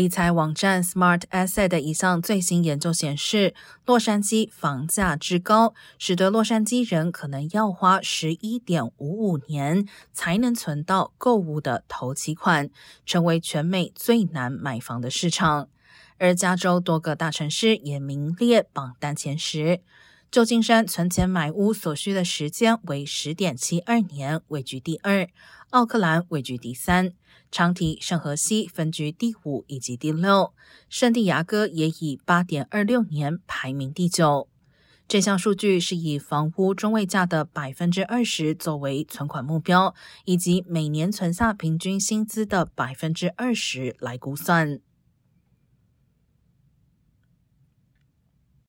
理财网站 Smart Asset 的一项最新研究显示，洛杉矶房价之高，使得洛杉矶人可能要花十一点五五年才能存到购物的头期款，成为全美最难买房的市场。而加州多个大城市也名列榜单前十。旧金山存钱买屋所需的时间为十点七二年，位居第二；奥克兰位居第三，长堤、圣荷西分居第五以及第六，圣地亚哥也以八点二六年排名第九。这项数据是以房屋中位价的百分之二十作为存款目标，以及每年存下平均薪资的百分之二十来估算。